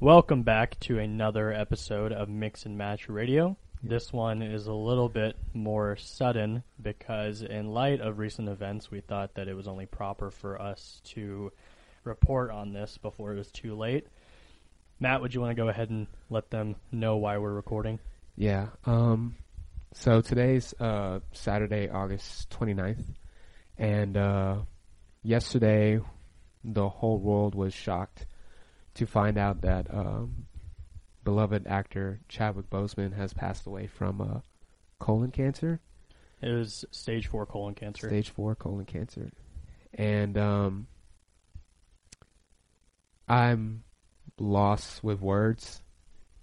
Welcome back to another episode of Mix and Match Radio. This one is a little bit more sudden because, in light of recent events, we thought that it was only proper for us to report on this before it was too late. Matt, would you want to go ahead and let them know why we're recording? Yeah. Um, so today's uh, Saturday, August 29th. And uh, yesterday, the whole world was shocked to find out that um, beloved actor Chadwick Boseman has passed away from uh, colon cancer. It was stage four colon cancer. Stage four colon cancer. And um, I'm lost with words,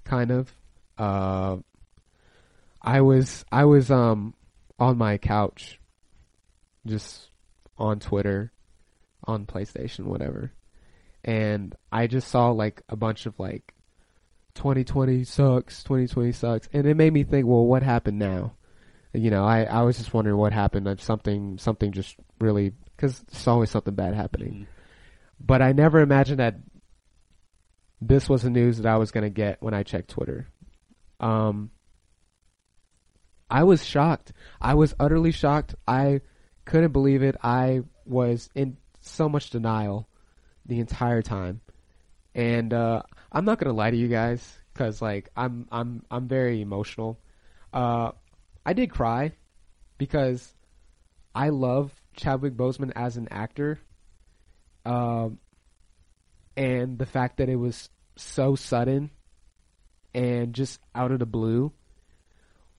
kind of. Uh, I was I was um on my couch, just on Twitter, on PlayStation, whatever, and I just saw like a bunch of like 2020 sucks, 2020 sucks, and it made me think, well, what happened now? You know, I I was just wondering what happened. If something something just really because there's always something bad happening, Mhm. but I never imagined that this was the news that I was gonna get when I checked Twitter. Um, I was shocked. I was utterly shocked. I couldn't believe it. I was in so much denial the entire time, and uh, I'm not gonna lie to you guys because like I'm I'm I'm very emotional. Uh, I did cry because I love Chadwick Boseman as an actor. Um, and the fact that it was so sudden and just out of the blue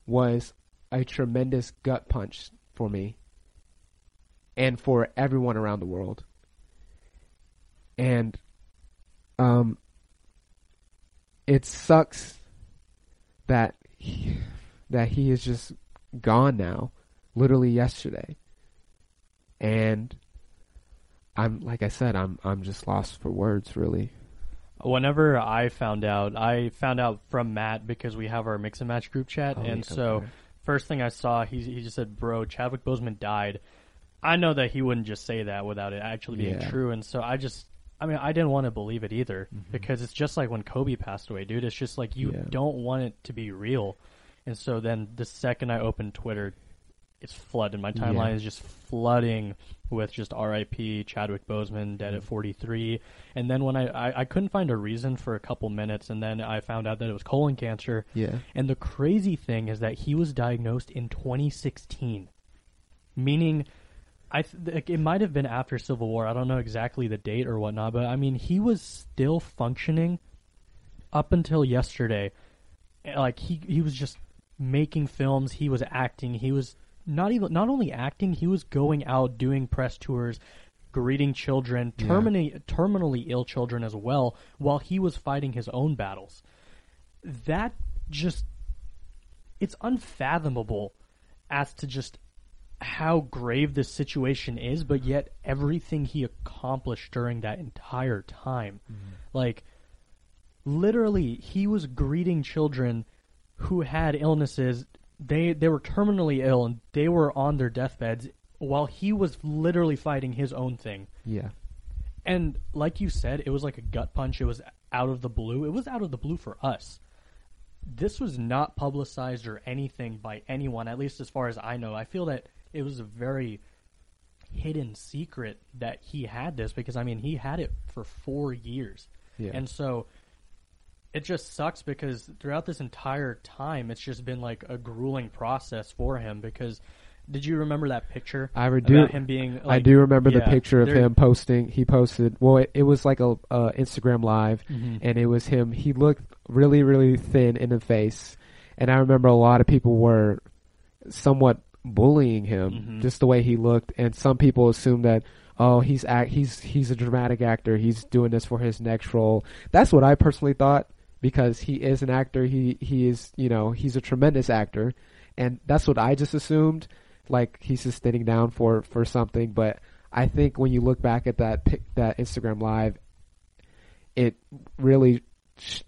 was a tremendous gut punch for me and for everyone around the world. And um it sucks that he, that he is just gone now literally yesterday. And I'm like I said I'm I'm just lost for words really. Whenever I found out, I found out from Matt because we have our mix and match group chat, Oh, and yeah, so okay. first thing I saw, he he just said, "Bro, Chadwick Boseman died." I know that he wouldn't just say that without it actually being Yeah. true, and so I just, I mean, I didn't want to believe it either Mhm. because it's just like when Kobe passed away, dude. It's just like you Yeah. don't want it to be real, and so then the second I opened Twitter, it's flooded. My timeline Yeah. is just flooding with just R.I.P. Chadwick Boseman dead at 43. And then when I, I I couldn't find a reason for a couple minutes, and then I found out that it was colon cancer. Yeah. And the crazy thing is that he was diagnosed in 2016, meaning I th- like, it might have been after Civil War. I don't know exactly the date or whatnot, but I mean he was still functioning up until yesterday. Like he he was just making films. He was acting. He was not even not only acting. He was going out doing press tours. Greeting children, Yeah. terminally, terminally ill children as well, while he was fighting his own battles that just it's unfathomable as to just how grave this situation is but yet everything he accomplished during that entire time mm-hmm. like literally he was greeting children who had illnesses they they were terminally ill and they were on their deathbeds while he was literally fighting his own thing Yeah. and like you said, it was like a gut punch. It was out of the blue. It was out of the blue for us. This was not publicized or anything by anyone, at least as far as I know. I feel that it was a very hidden secret that he had this because I mean he had it for four years. Yeah. And so it just sucks because throughout this entire time it's just been like a grueling process for him because did you remember that picture I do- him being I do remember the picture of him posting. He posted. Well, it, it was like a uh, Instagram live, Mhm. and it was him. He looked really, really thin in the face, and I remember a lot of people were somewhat bullying him Mhm. just the way he looked, and some people assumed that. Oh, he's act. He's he's a dramatic actor. He's doing this for his next role. That's what I personally thought because he is an actor. He he is you know he's a tremendous actor, and that's what I just assumed. Like he's just sitting down for for something, but I think when you look back at that that Instagram live, it really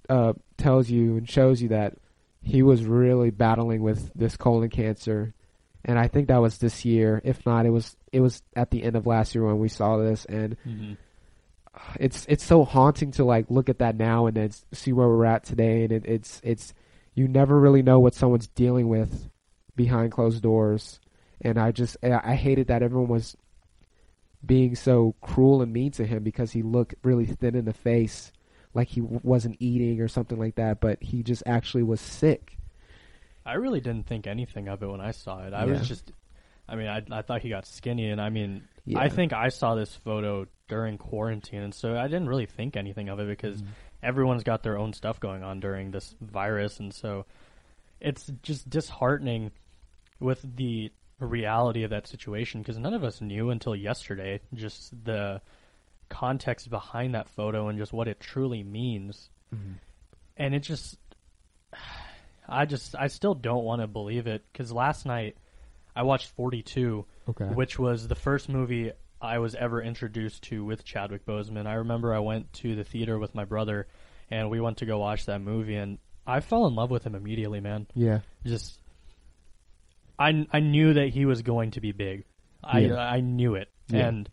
uh, tells you and shows you that he was really battling with this colon cancer, and I think that was this year. If not, it was it was at the end of last year when we saw this, and Mhm. it's it's so haunting to like look at that now and then see where we're at today, and it, it's it's you never really know what someone's dealing with behind closed doors, and I just I I hated that everyone was being so cruel and mean to him because he looked really thin in the face, like he w- wasn't eating or something like that, but he just actually was sick. I really didn't think anything of it when I saw it. I Yeah. was just, I mean, I, I thought he got skinny, and I mean, Yeah. I think I saw this photo during quarantine, and so I didn't really think anything of it because mm-hmm. everyone's got their own stuff going on during this virus, and so it's just disheartening with the reality of that situation because none of us knew until yesterday just the context behind that photo and just what it truly means mm-hmm. and it just i just i still don't want to believe it because last night i watched 42 Okay. which was the first movie i was ever introduced to with chadwick boseman i remember i went to the theater with my brother and we went to go watch that movie and i fell in love with him immediately man Yeah. just I I knew that he was going to be big. I Yeah. I knew it. Yeah. And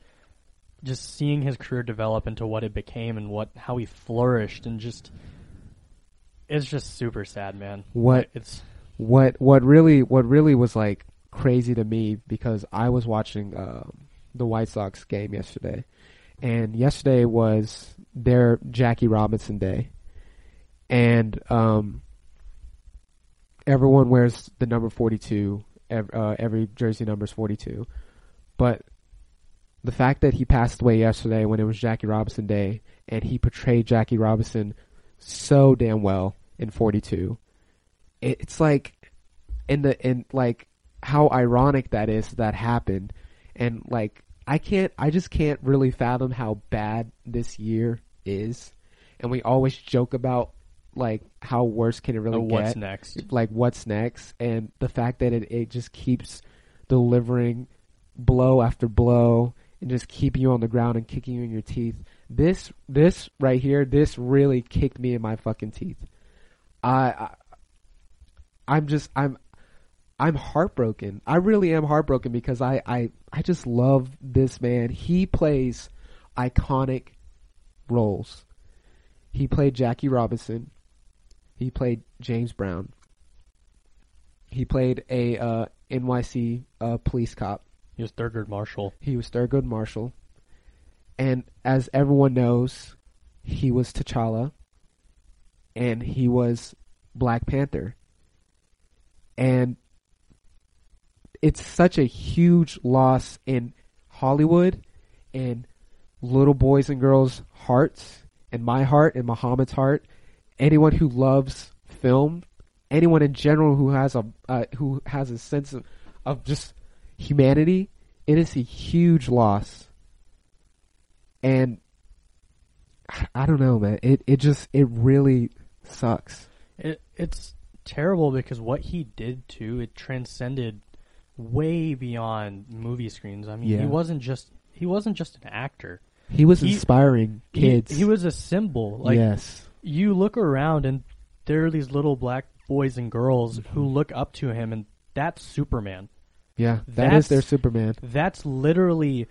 just seeing his career develop into what it became and what how he flourished and just it's just super sad, man. What- it's what what really what really was like crazy to me because I was watching um, the White Sox game yesterday, and yesterday was their Jackie Robinson day, and um, everyone wears the number forty two. Ev- uh, every jersey number is forty two, but the fact that he passed away yesterday when it was Jackie Robinson day, and he portrayed Jackie Robinson so damn well in forty two it's like in the in like how ironic that is that happened. And like i can't i just can't really fathom how bad this year is. And we always joke about like how worse can it really oh, what's get. next. like what's next? And the fact that it, it just keeps delivering blow after blow and just keeping you on the ground and kicking you in your teeth this this right here this really kicked me in my fucking teeth i, I i'm just i'm i'm heartbroken i really am heartbroken because i i i just love this man he plays iconic roles he played jackie robinson he played James Brown. He played a uh, NYC uh, police cop. He was Thurgood Marshall. He was Thurgood Marshall. And as everyone knows, he was T'Challa. And he was Black Panther. And it's such a huge loss in Hollywood and little boys and girls' hearts, and my heart and Muhammad's heart. Anyone who loves film, anyone in general who has a uh, who has a sense of, of just humanity, it is a huge loss. And I don't know, man. It it just it really sucks. It it's terrible because what he did too, it transcended way beyond movie screens. I mean, Yeah. he wasn't just he wasn't just an actor. He was He- inspiring He- kids. He, was a symbol. Like yes. you look around and there are these little black boys and girls Mm-hmm. who look up to him and that's Superman. Yeah, that That's- is their Superman. That's literally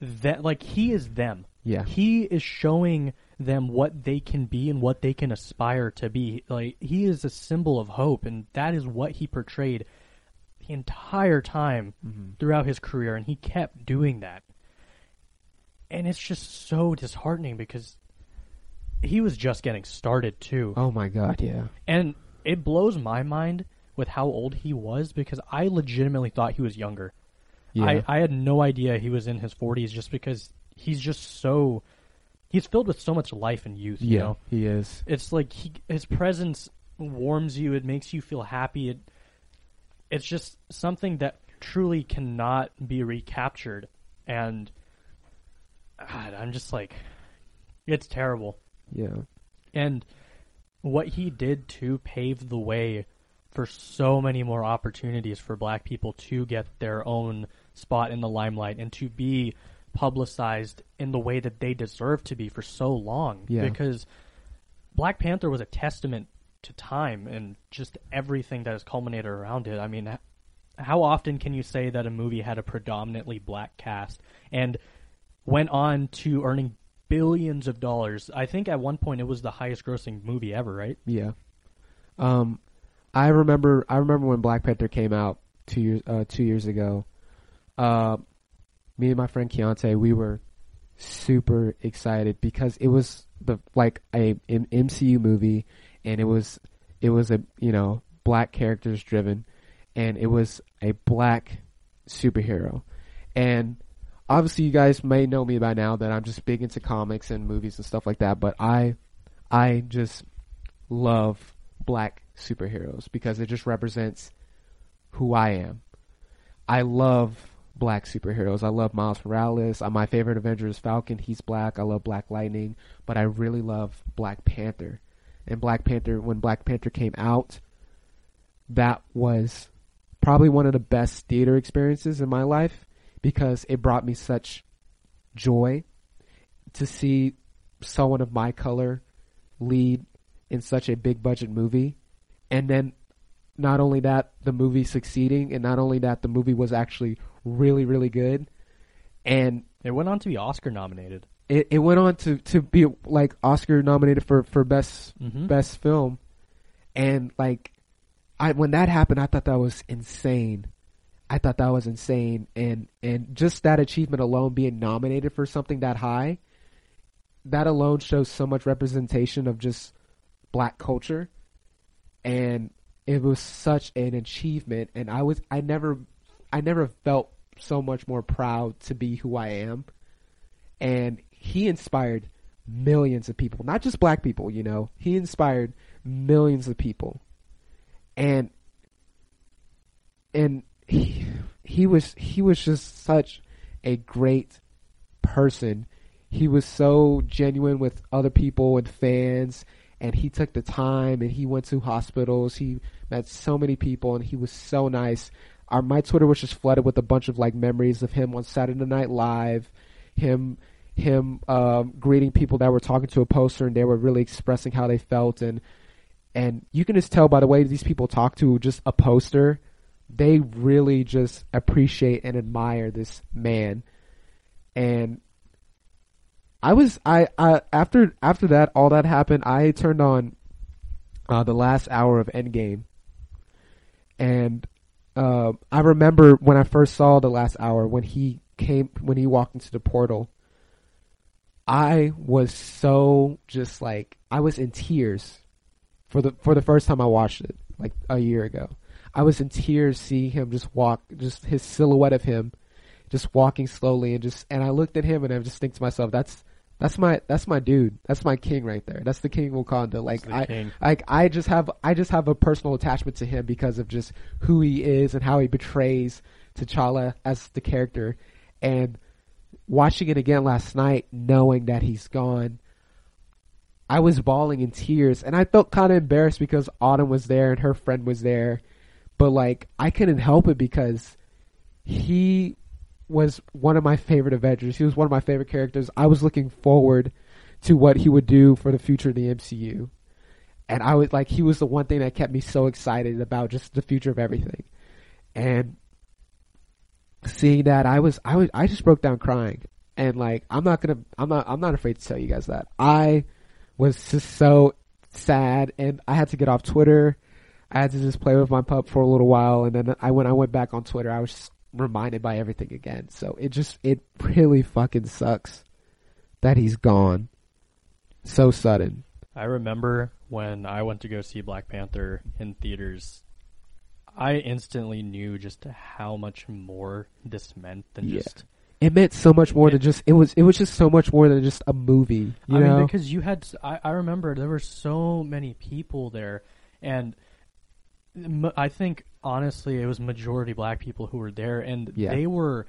that like he is them. Yeah. He is showing them what they can be and what they can aspire to be. Like he is a symbol of hope and that is what he portrayed the entire time Mm-hmm. throughout his career and he kept doing that. And it's just so disheartening because he was just getting started too. Oh my god, yeah. And it blows my mind with how old he was because I legitimately thought he was younger. Yeah. I, I had no idea he was in his 40s just because he's just so. He's filled with so much life and youth, you yeah, know? he is. It's like he, his presence warms you, it makes you feel happy. It, it's just something that truly cannot be recaptured. And God, I'm just like. It's terrible. Yeah. And what he did to pave the way for so many more opportunities for black people to get their own spot in the limelight and to be publicized in the way that they deserve to be for so long. Yeah. Because Black Panther was a testament to time and just everything that has culminated around it. I mean, how often can you say that a movie had a predominantly black cast and went on to earning billions of dollars. I think at one point it was the highest grossing movie ever, right? Yeah. Um, I remember. I remember when Black Panther came out two years uh, two years ago. Uh, me and my friend Keontae, we were super excited because it was the like a an MCU movie, and it was it was a you know black characters driven, and it was a black superhero, and obviously you guys may know me by now that I'm just big into comics and movies and stuff like that, but I I just love black superheroes because it just represents who I am. I love black superheroes. I love Miles Morales. Uh, my favorite Avenger is Falcon. He's black. I love Black Lightning, but I really love Black Panther. And Black Panther, when Black Panther came out, that was probably one of the best theater experiences in my life because it brought me such joy to see someone of my color lead in such a big budget movie and then not only that the movie succeeding and not only that the movie was actually really really good. And It went on to be Oscar nominated. it, it went on to, to be like Oscar nominated for, for best Mhm. best film. And like I when that happened I thought that was insane. I thought that was insane. And and just that achievement alone being nominated for something that high that alone shows so much representation of just black culture and it was such an achievement and I was I never I never felt so much more proud to be who I am. And he inspired millions of people not just black people you know. He inspired millions of people. And and he, he was he was just such a great person. He was so genuine with other people and fans and he took the time and he went to hospitals. He met so many people and he was so nice. Our my twitter was just flooded with a bunch of like memories of him on saturday night live him him um, greeting people that were talking to a poster and they were really expressing how they felt. And and you can just tell by the way these people talk to just a poster they really just appreciate and admire this man. And I was I, I after after that all that happened I turned on uh, the last hour of Endgame and uh, I remember when I first saw the last hour when he came when he walked into the portal I was so just like I was in tears for the for the first time I watched it like a year ago. I was in tears seeing him just walk, just his silhouette of him, just walking slowly, and just and I looked at him and I just think to myself, that's that's my that's my dude, that's my king right there. That's the King of Wakanda. Like I king. like I just have I just have a personal attachment to him because of just who he is and how he betrays T'Challa as the character, and watching it again last night, knowing that he's gone. I was bawling in tears and I felt kind of embarrassed because Autumn was there and her friend was there. But like I couldn't help it because he was one of my favorite Avengers. He was one of my favorite characters. I was looking forward to what he would do for the future of the MCU. And I was like he was the one thing that kept me so excited about just the future of everything. And seeing that I was I was I just broke down crying. And like I'm not gonna I'm not I'm not afraid to tell you guys that. I was just so sad and I had to get off Twitter. I had to just play with my pup for a little while and then I when I went back on Twitter I was just reminded by everything again. So it just it really fucking sucks that he's gone. So sudden. I remember when I went to go see Black Panther in theaters, I instantly knew just how much more this meant than Yeah. just. It meant so much more than just it was it was just so much more than just a movie. You I know? mean, because you had, I remember there were so many people there, and I think honestly it was majority black people who were there, and Yeah. they were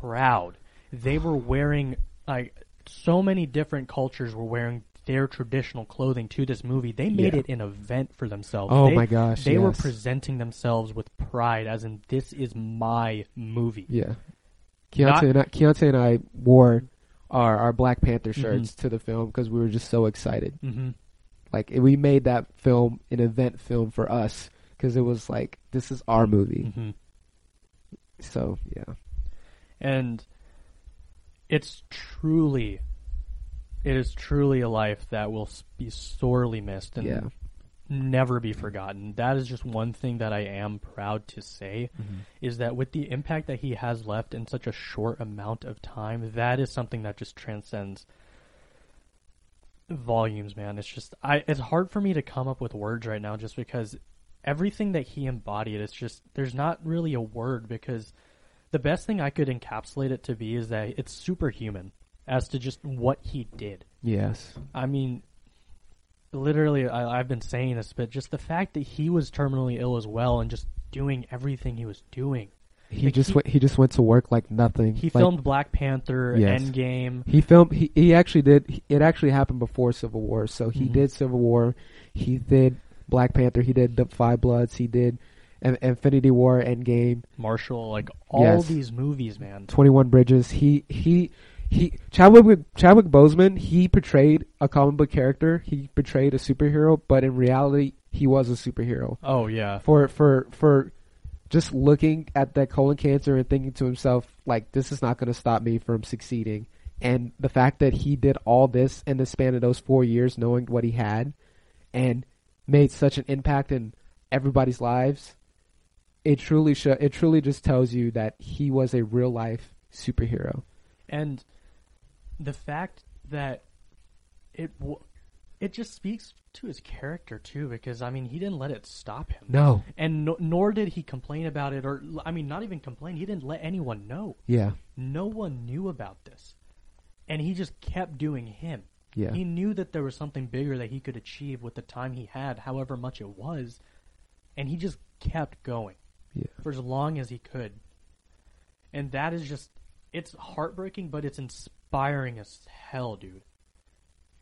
proud. They were wearing like so many different cultures were wearing their traditional clothing to this movie. They made Yeah. it an event for themselves. Oh They- my gosh, They were presenting themselves with pride, as in this is my movie. Yeah. Not- Keontae and I, Keontae and I wore our, our Black Panther Mm-hmm. shirts to the film because we were just so excited. hmm Like we made that film an event film for us because it was like this is our movie. hmm So yeah, and it's truly it is truly a life that will be sorely missed and Yeah. never be forgotten. That is just one thing that I am proud to say Mm-hmm. is that with the impact that he has left in such a short amount of time, that is something that just transcends volumes, man. It's just I it's hard for me to come up with words right now just because everything that he embodied it's just there's not really a word because the best thing I could encapsulate it to be is that it's superhuman as to just what he did. Yes. I mean, literally, I, I've been saying this, but just the fact that he was terminally ill as well and just doing everything he was doing. He Like, just he- went. He just went to work like nothing. He Like, filmed Black Panther, Yes. Endgame. He filmed. He, he actually did. he- It actually happened before Civil War. So he Mhm. did Civil War. He did Black Panther. He did the Five Bloods. He did In- Infinity War, Endgame, Marshall, like all Yes. these movies, man. Twenty One Bridges. He he he. Chadwick Chadwick Boseman. He portrayed a comic book character. He portrayed a superhero, but in reality, he was a superhero. Oh yeah, For for for just looking at that colon cancer and thinking to himself, like, this is not going to stop me from succeeding. And the fact that he did all this in the span of those four years, knowing what he had, and made such an impact in everybody's lives, it truly sh- it truly just tells you that he was a real life superhero. and the fact that it w- it just speaks to his character too, because I mean, he didn't let it stop him. No, and no, nor did he complain about it, or I mean, not even complain. He didn't let anyone know. yeah, No one knew about this, and he just kept doing him. Yeah, He knew that there was something bigger that he could achieve with the time he had, however much it was, and he just kept going yeah, for as long as he could. And that is just it's heartbreaking, but it's inspiring as hell, dude.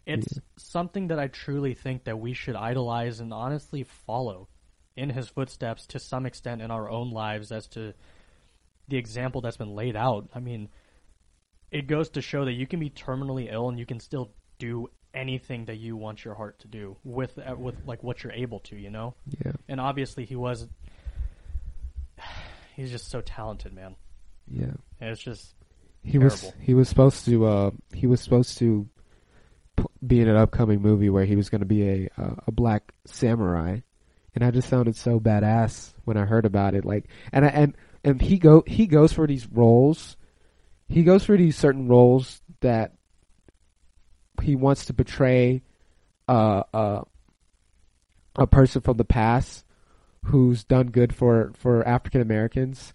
It's Yeah. something that I truly think that we should idolize and honestly follow in his footsteps to some extent in our own lives as to the example that's been laid out. I mean, it goes to show that you can be terminally ill and you can still do anything that you want your heart to do with uh, with like what you're able to, you know? yeah, And obviously he was he's just so talented, man. yeah. And it's just He was he was supposed to uh he was supposed to be in an upcoming movie where he was going to be a uh, a black samurai, and I just sounded so badass when I heard about it. Like, and I, and and he go he goes for these roles, he goes for these certain roles that he wants to portray uh, uh, a person from the past who's done good for for African Americans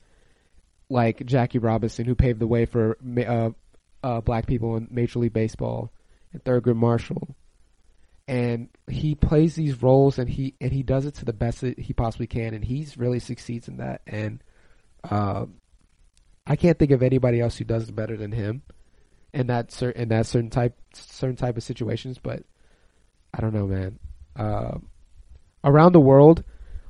like Jackie Robinson, who paved the way for uh, uh, black people in Major League Baseball, and Thurgood Marshall. And he plays these roles, and he and he does it to the best that he possibly can, and he's really succeeds in that. And uh, I can't think of anybody else who does it better than him in that cer- in that certain type certain type of situations. But I don't know, man. Uh, around the world,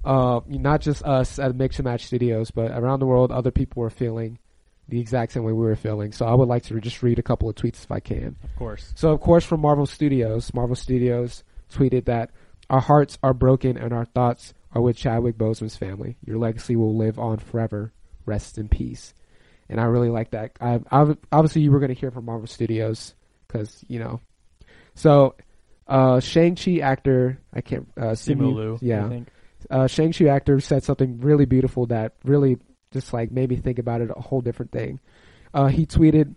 uh, not just us at Mix and Match Studios, but around the world, other people were feeling the exact same way we were feeling. So I would like to just read a couple of tweets if I can. of course. So, of course, from Marvel Studios, Marvel Studios tweeted that our hearts are broken and our thoughts are with Chadwick Boseman's family. Your legacy will live on forever. Rest in peace. And I really like that. I, I obviously you were going to hear from Marvel Studios because you know. So, uh, Shang Chi actor, I can't. Uh, Simu Liu, yeah I think. uh, Shang-Chi actor said something really beautiful that really just like made me think about it a whole different thing. Uh, he tweeted,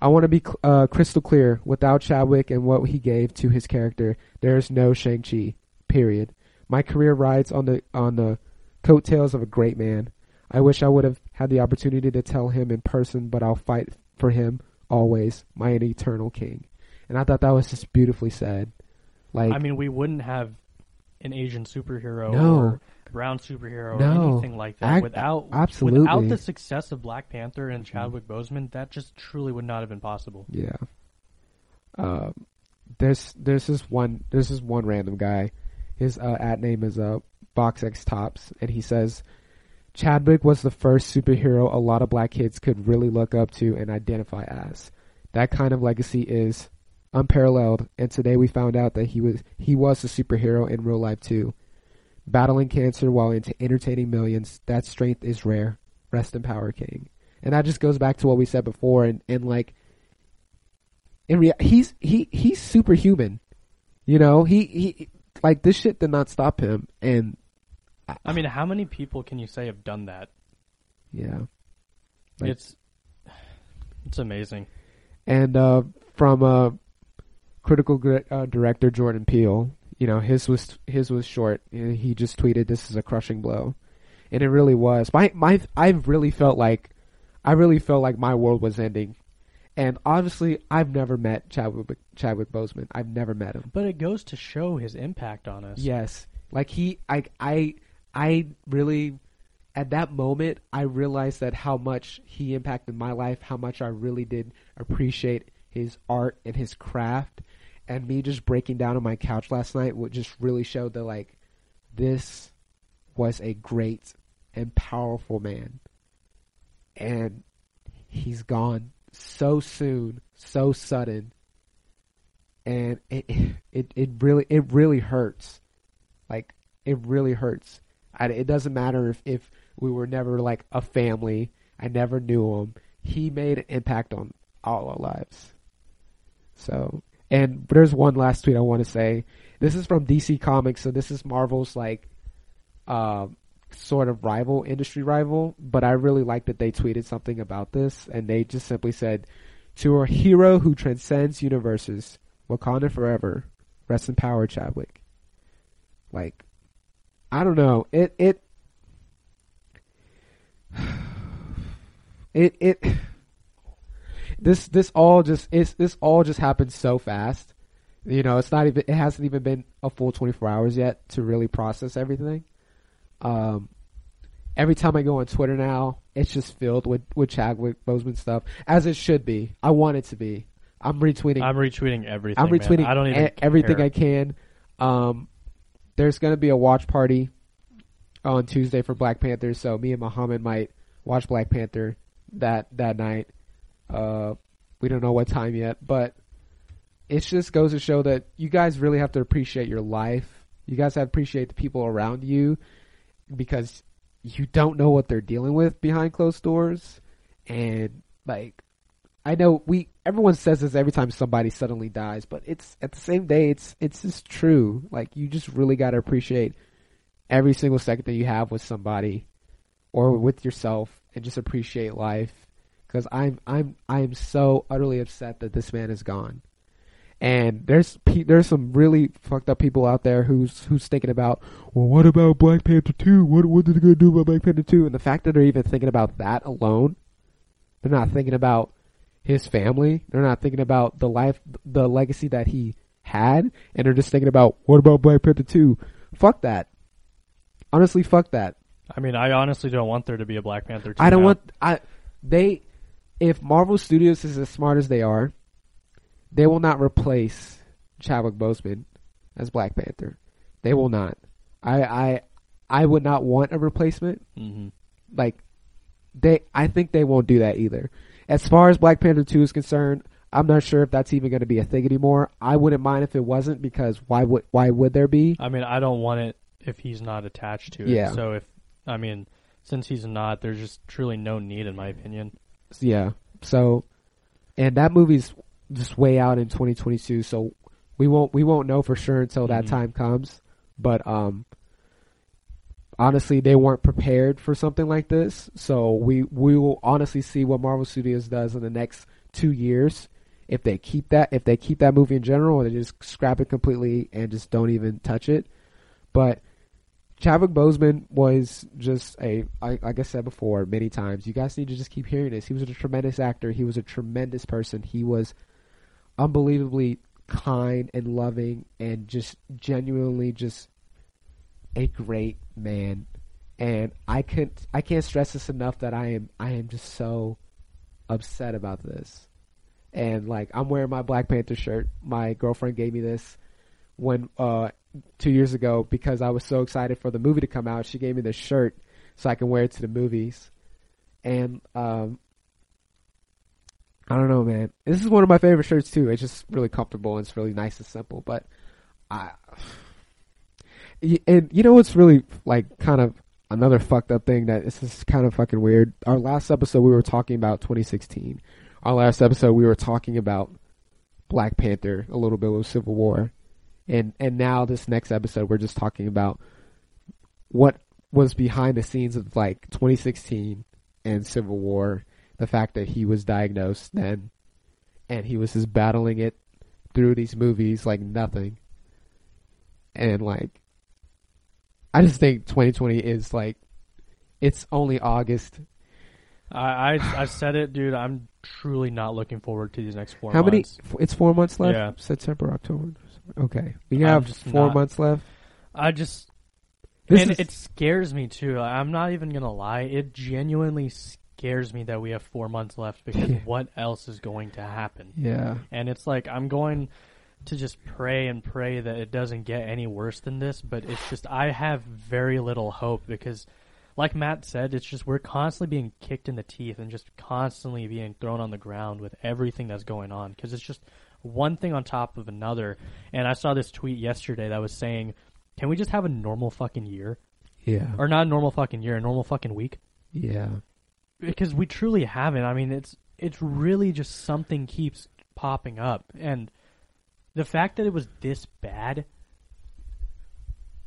I want to be cl- uh, crystal clear. Without Chadwick and what he gave to his character, there is no Shang-Chi, period. My career rides on the, on the coattails of a great man. I wish I would have had the opportunity to tell him in person, but I'll fight for him always, my eternal king. And I thought that was just beautifully said. Like, I mean, we wouldn't have an Asian superhero No. or brown superhero or anything like that Ac- without absolutely. without the success of Black Panther and Mm-hmm. Chadwick Boseman. That just truly would not have been possible. Yeah. Uh, there's there's this one there's this one random guy. His uh, at name is uh BoxX Tops, and he says Chadwick was the first superhero a lot of black kids could really look up to and identify as. That kind of legacy is unparalleled, and today we found out that he was he was a superhero in real life too. Battling cancer while entertaining millions, that strength is rare. Rest in power, King. And that just goes back to what we said before, and, and like in rea- he's he he's superhuman. You know, he he like this shit did not stop him, and I mean, how many people can you say have done that? yeah. Like- it's it's amazing. And uh, from uh, critical uh, director Jordan Peele, you know, his was his was short. He just tweeted, "This is a crushing blow," and it really was. My my I really felt like I really felt like my world was ending. And obviously, I've never met Chadwick Chadwick Boseman. I've never met him. But it goes to show his impact on us. Yes, like he, I, I, I really, at that moment, I realized that how much he impacted my life, how much I really did appreciate his art and his craft, and me just breaking down on my couch last night would just really show that like, this was a great and powerful man, and he's gone so soon, so sudden, and it it it really it really hurts. Like it really hurts. I, it doesn't matter if if we were never like a family. I never knew him. He made an impact on all our lives. So, and there's one last tweet I want to say. This is from DC Comics, so this is Marvel's like, uh, sort of rival, industry rival. But I really like that they tweeted something about this, and they just simply said, "To a hero who transcends universes, Wakanda forever. Rest in power, Chadwick." Like, I don't know. It it it it this this all just it's this all just happened so fast. You know, it's not even it hasn't even been a full 24 hours yet to really process everything. Um every time I go on Twitter now, it's just filled with with Chadwick Boseman stuff as it should be. I want it to be. I'm retweeting I'm retweeting everything. I'm man. retweeting I don't even e- everything. I can. Um, there's going to be a watch party on Tuesday for Black Panther, so me and Muhammad might watch Black Panther that that night. Uh, we don't know what time yet, but it just goes to show that you guys really have to appreciate your life. You guys have to appreciate the people around you because you don't know what they're dealing with behind closed doors, and like I know we everyone says this every time somebody suddenly dies, but it's at the same day it's it's just true. Like you just really got to appreciate every single second that you have with somebody or with yourself and just appreciate life cuz I'm I'm I'm so utterly upset that this man is gone. And there's there's some really fucked up people out there who's who's thinking about, well, what about Black Panther two? What what are they gonna do about Black Panther two? And the fact that they're even thinking about that alone, they're not thinking about his family. They're not thinking about the life, the legacy that he had, and they're just thinking about what about Black Panther two? Fuck that. Honestly, fuck that. I mean, I honestly don't want there to be a Black Panther. 2 I don't now. want I they if Marvel Studios is as smart as they are, they will not replace Chadwick Boseman as Black Panther. They will not. I I I would not want a replacement. Mhm. Like they I think they won't do that either. As far as Black Panther 2 is concerned, I'm not sure if that's even going to be a thing anymore. I wouldn't mind if it wasn't because why would why would there be? I mean, I don't want it if he's not attached to it. Yeah. So if I mean, since he's not, there's just truly no need, in my opinion. Yeah. So, and that movie's just way out in 2022. So we won't we won't know for sure until that Mhm. time comes. But um, honestly, they weren't prepared for something like this. So we we will honestly see what Marvel Studios does in the next two years. If they keep that, if they keep that movie in general, or they just scrap it completely and just don't even touch it. But Chadwick Boseman was just a, I- like I said before many times, you guys need to just keep hearing this. He was a tremendous actor. He was a tremendous person. He was unbelievably kind and loving and just genuinely just a great man. And I can't I can't stress this enough that I am, I am just so upset about this. And like, I'm wearing my Black Panther shirt. My girlfriend gave me this when, uh, two years ago because I was so excited for the movie to come out. She gave me this shirt so I can wear it to the movies. And um I don't know, man. This is one of my favorite shirts too. It's just really comfortable and it's really nice and simple. But I and you know what's really like kind of another fucked up thing that this is kind of fucking weird. Our last episode we were talking about 2016. Our last episode we were talking about Black Panther, a little bit with Civil War, and and now this next episode we're just talking about what was behind the scenes of like 2016 and Civil War, the fact that he was diagnosed then, and he was just battling it through these movies like nothing, and like I just think 2020 is like it's only August. I, I I said it, dude. I'm truly not looking forward to these next four How many? months. f- It's four months left. Yeah. September, October. Okay, we have just four not- months left. I just This and is it scares me too. I'm not even gonna lie. It genuinely scares me that we have four months left because what else is going to happen? yeah, And it's like I'm going to just pray and pray that it doesn't get any worse than this. But it's just I have very little hope because, like Matt said, it's just we're constantly being kicked in the teeth and just constantly being thrown on the ground with everything that's going on because it's just one thing on top of another. And I saw this tweet yesterday that was saying, "Can we just have a normal fucking year, yeah, or not a normal fucking year, a normal fucking week?" yeah, because we truly haven't. I mean, it's it's really just something keeps popping up, and the fact that it was this bad,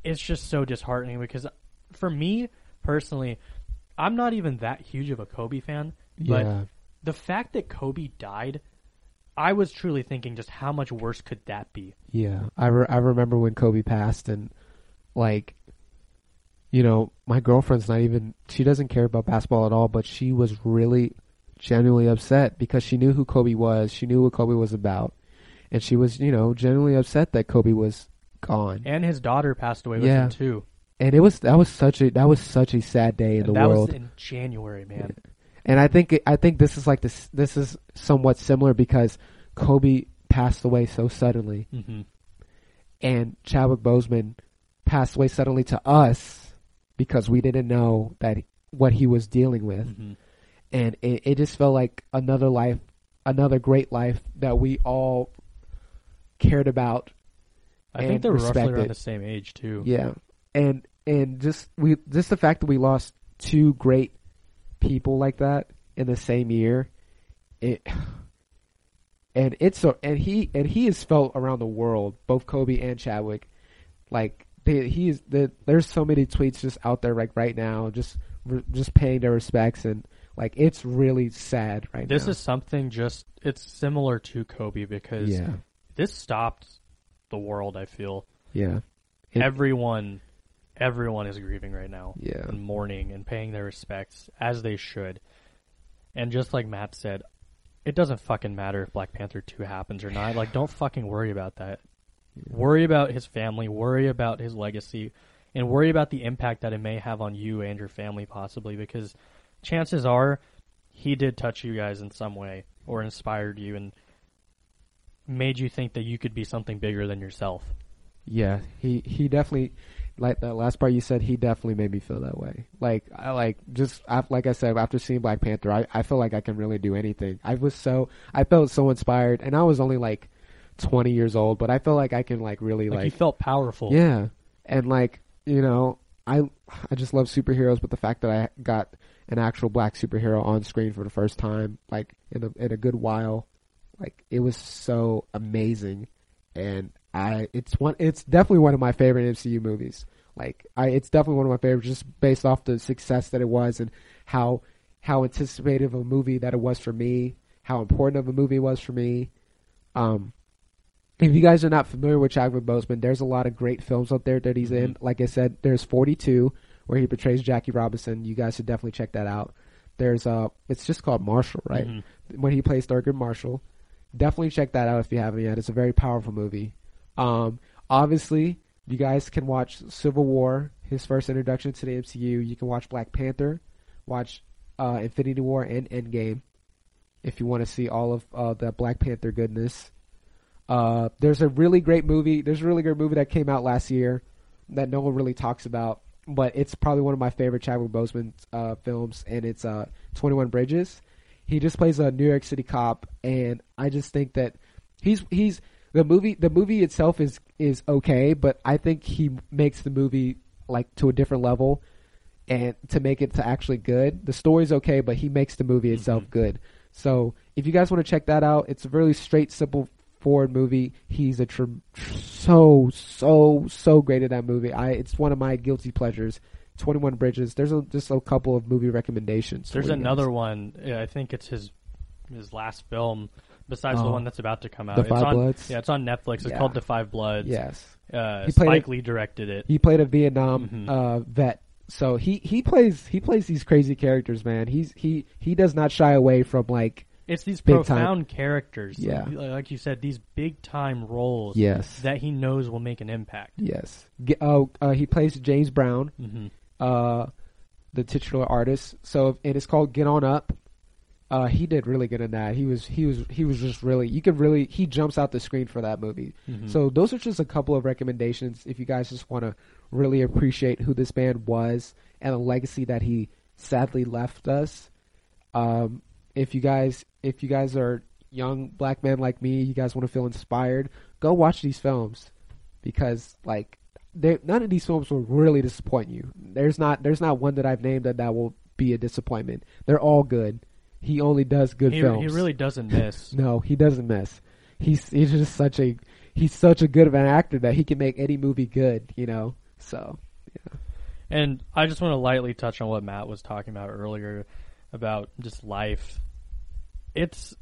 it's just so disheartening. Because for me personally, I'm not even that huge of a Kobe fan, but yeah, the fact that Kobe died, I was truly thinking, just how much worse could that be? yeah. I re- I remember when Kobe passed, and like, you know, my girlfriend's not even. She doesn't care about basketball at all, but she was really genuinely upset because she knew who Kobe was. She knew what Kobe was about, and she was, you know, genuinely upset that Kobe was gone. And his daughter passed away with Yeah. him too. And it was that was such a that was such a sad day in the that world. That was in January, man. And I think I think this is like this this is somewhat similar because Kobe passed away so suddenly, hmm and Chadwick Boseman passed away suddenly to us because we didn't know that what he was dealing with, hmm and it, it just felt like another life, another great life that we all cared about. I think And they were roughly around the same age too. Yeah, and and just we just the fact that we lost two great people like that in the same year, it and it's so and he and he is felt around the world, both Kobe and Chadwick. Like they, he is the, there's so many tweets just out there like right now, just just paying their respects and like it's really sad right This now. This is something just it's similar to Kobe because yeah, this stopped the world, I feel. yeah, It- everyone everyone is grieving right now. yeah, And mourning and paying their respects as they should. And just like Matt said, it doesn't fucking matter if Black Panther 2 happens or not. Like don't fucking worry about that. Worry about his family, worry about his legacy, and worry about the impact that it may have on you and your family possibly because chances are he did touch you guys in some way or inspired you and made you think that you could be something bigger than yourself. Yeah, he he definitely like that last part you said. He definitely made me feel that way. Like I like just I, like I said after seeing Black Panther, I I feel like I can really do anything. I was so I felt so inspired, and I was only like twenty years old, but I feel like I can like really Like, like, you felt powerful. yeah, and like you know I I just love superheroes, but the fact that I got an actual black superhero on screen for the first time, like in a in a good while, like it was so amazing, and I it's one it's definitely one of my favorite MCU movies. Like I it's definitely one of my favorites just based off the success that it was and how how anticipated of a movie that it was for me, how important of a movie it was for me. Um if you guys are not familiar with Chadwick Boseman, there's a lot of great films out there that he's in. Like I said, there's 42 where he portrays Jackie Robinson. You guys should definitely check that out. There's uh, it's just called Marshall, right? Mhm. When he plays Thurgood Marshall, definitely check that out if you haven't yet. It's a very powerful movie. Um, obviously, you guys can watch Civil War, his first introduction to the MCU. You can watch Black Panther, watch uh, Infinity War and Endgame, if you want to see all of uh, the Black Panther goodness. Uh, there's a really great movie. There's a really great movie that came out last year that no one really talks about, but it's probably one of my favorite Chadwick Boseman uh, films, and it's uh, Twenty One Bridges. He just plays a New York City cop, and I just think that he's he's the movie. The movie itself is is okay, but I think he makes the movie like to a different level, and to make it to actually good. The story's okay, but he makes the movie itself Mhm. good. So if you guys want to check that out, it's a really straight, simple forward movie. He's a tr- tr- so so so great at that movie. I it's one of my guilty pleasures. Twenty One Bridges. There's a, just a couple of movie recommendations. There's another guys. one. yeah, I think it's his his last film, besides the Oh. one that's about to come out. The it's Five on, Bloods? Yeah, it's on Netflix. It's Yeah. called The Five Bloods. Yes, Uh, He Spike it- Lee directed it. he played a Vietnam Mhm. uh, vet. So he, he plays he plays these crazy characters, man. He's he he does not shy away from like It's these Big time. profound characters. Yeah. Like you said, these big time roles yes that he knows will make an impact. yes. Oh, uh, he plays James Brown, hmm uh, the titular artist. So and it's called Get On Up. Uh, he did really good in that. He was he was he was just really you could really he jumps out the screen for that movie. hmm So those are just a couple of recommendations if you guys just want to really appreciate who this band was and the legacy that he sadly left us. Um, if you guys if you guys are young black men like me, you guys want to feel inspired, go watch these films because like they none of these films will really disappoint you. There's not there's not one that I've named that that will be a disappointment. They're all good. He only does good he, films. he really doesn't miss. No, he doesn't miss. He's he's just such a he's such a good of an actor that he can make any movie good, you know. So Yeah. And I just want to lightly touch on what Matt was talking about earlier about just life. It's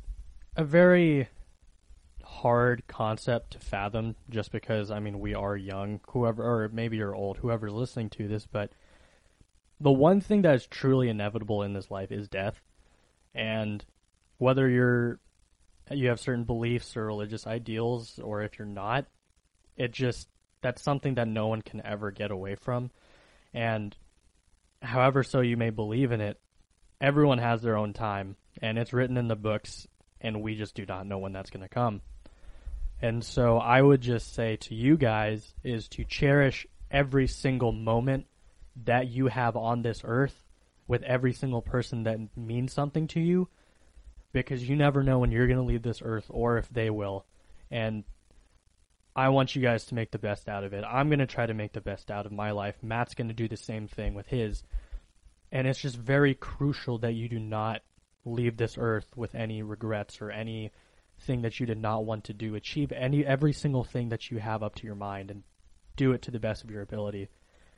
a very hard concept to fathom just because I mean we are young, whoever or maybe you're old, whoever's listening to this, but the one thing that is truly inevitable in this life is death. And whether you're you have certain beliefs or religious ideals or if you're not, it just that's something that no one can ever get away from. And however so you may believe in it, everyone has their own time and it's written in the books and we just do not know when that's going to come. And so I would just say to you guys is to cherish every single moment that you have on this earth with every single person that means something to you because you never know when you're going to leave this earth or if they will. And I want you guys to make the best out of it. I'm going to try to make the best out of my life. Matt's going to do the same thing with his. And it's just very crucial that you do not leave this earth with any regrets or any thing that you did not want to do. Achieve any every single thing that you have up to your mind and do it to the best of your ability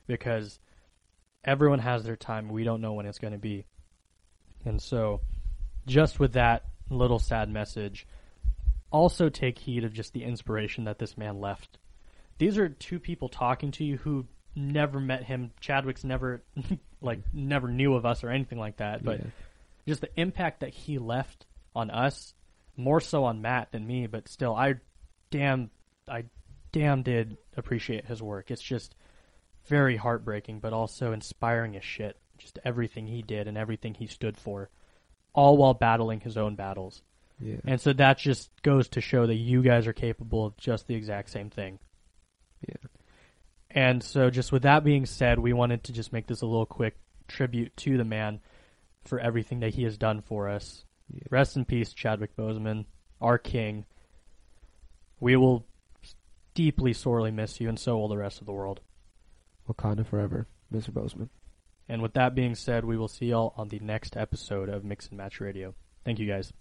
because everyone has their time. We don't know when it's going to be. And so just with that little sad message, also take heed of just the inspiration that this man left. These are two people talking to you who never met him. Chadwick's never like never knew of us or anything like that, but yeah. just the impact that he left on us, more so on Matt than me, but still I damn I damn did appreciate his work. It's just very heartbreaking but also inspiring as shit. Just everything he did and everything he stood for, all while battling his own battles. yeah. And so that just goes to show that you guys are capable of just the exact same thing. Yeah. And so, just with that being said, we wanted to just make this a little quick tribute to the man for everything that he has done for us. Yeah. Rest in peace, Chadwick Boseman, our king. We will deeply, sorely miss you, and so will the rest of the world. Wakanda forever, Mr. Boseman. And with that being said, we will see y'all on the next episode of Mix and Match Radio. Thank you guys.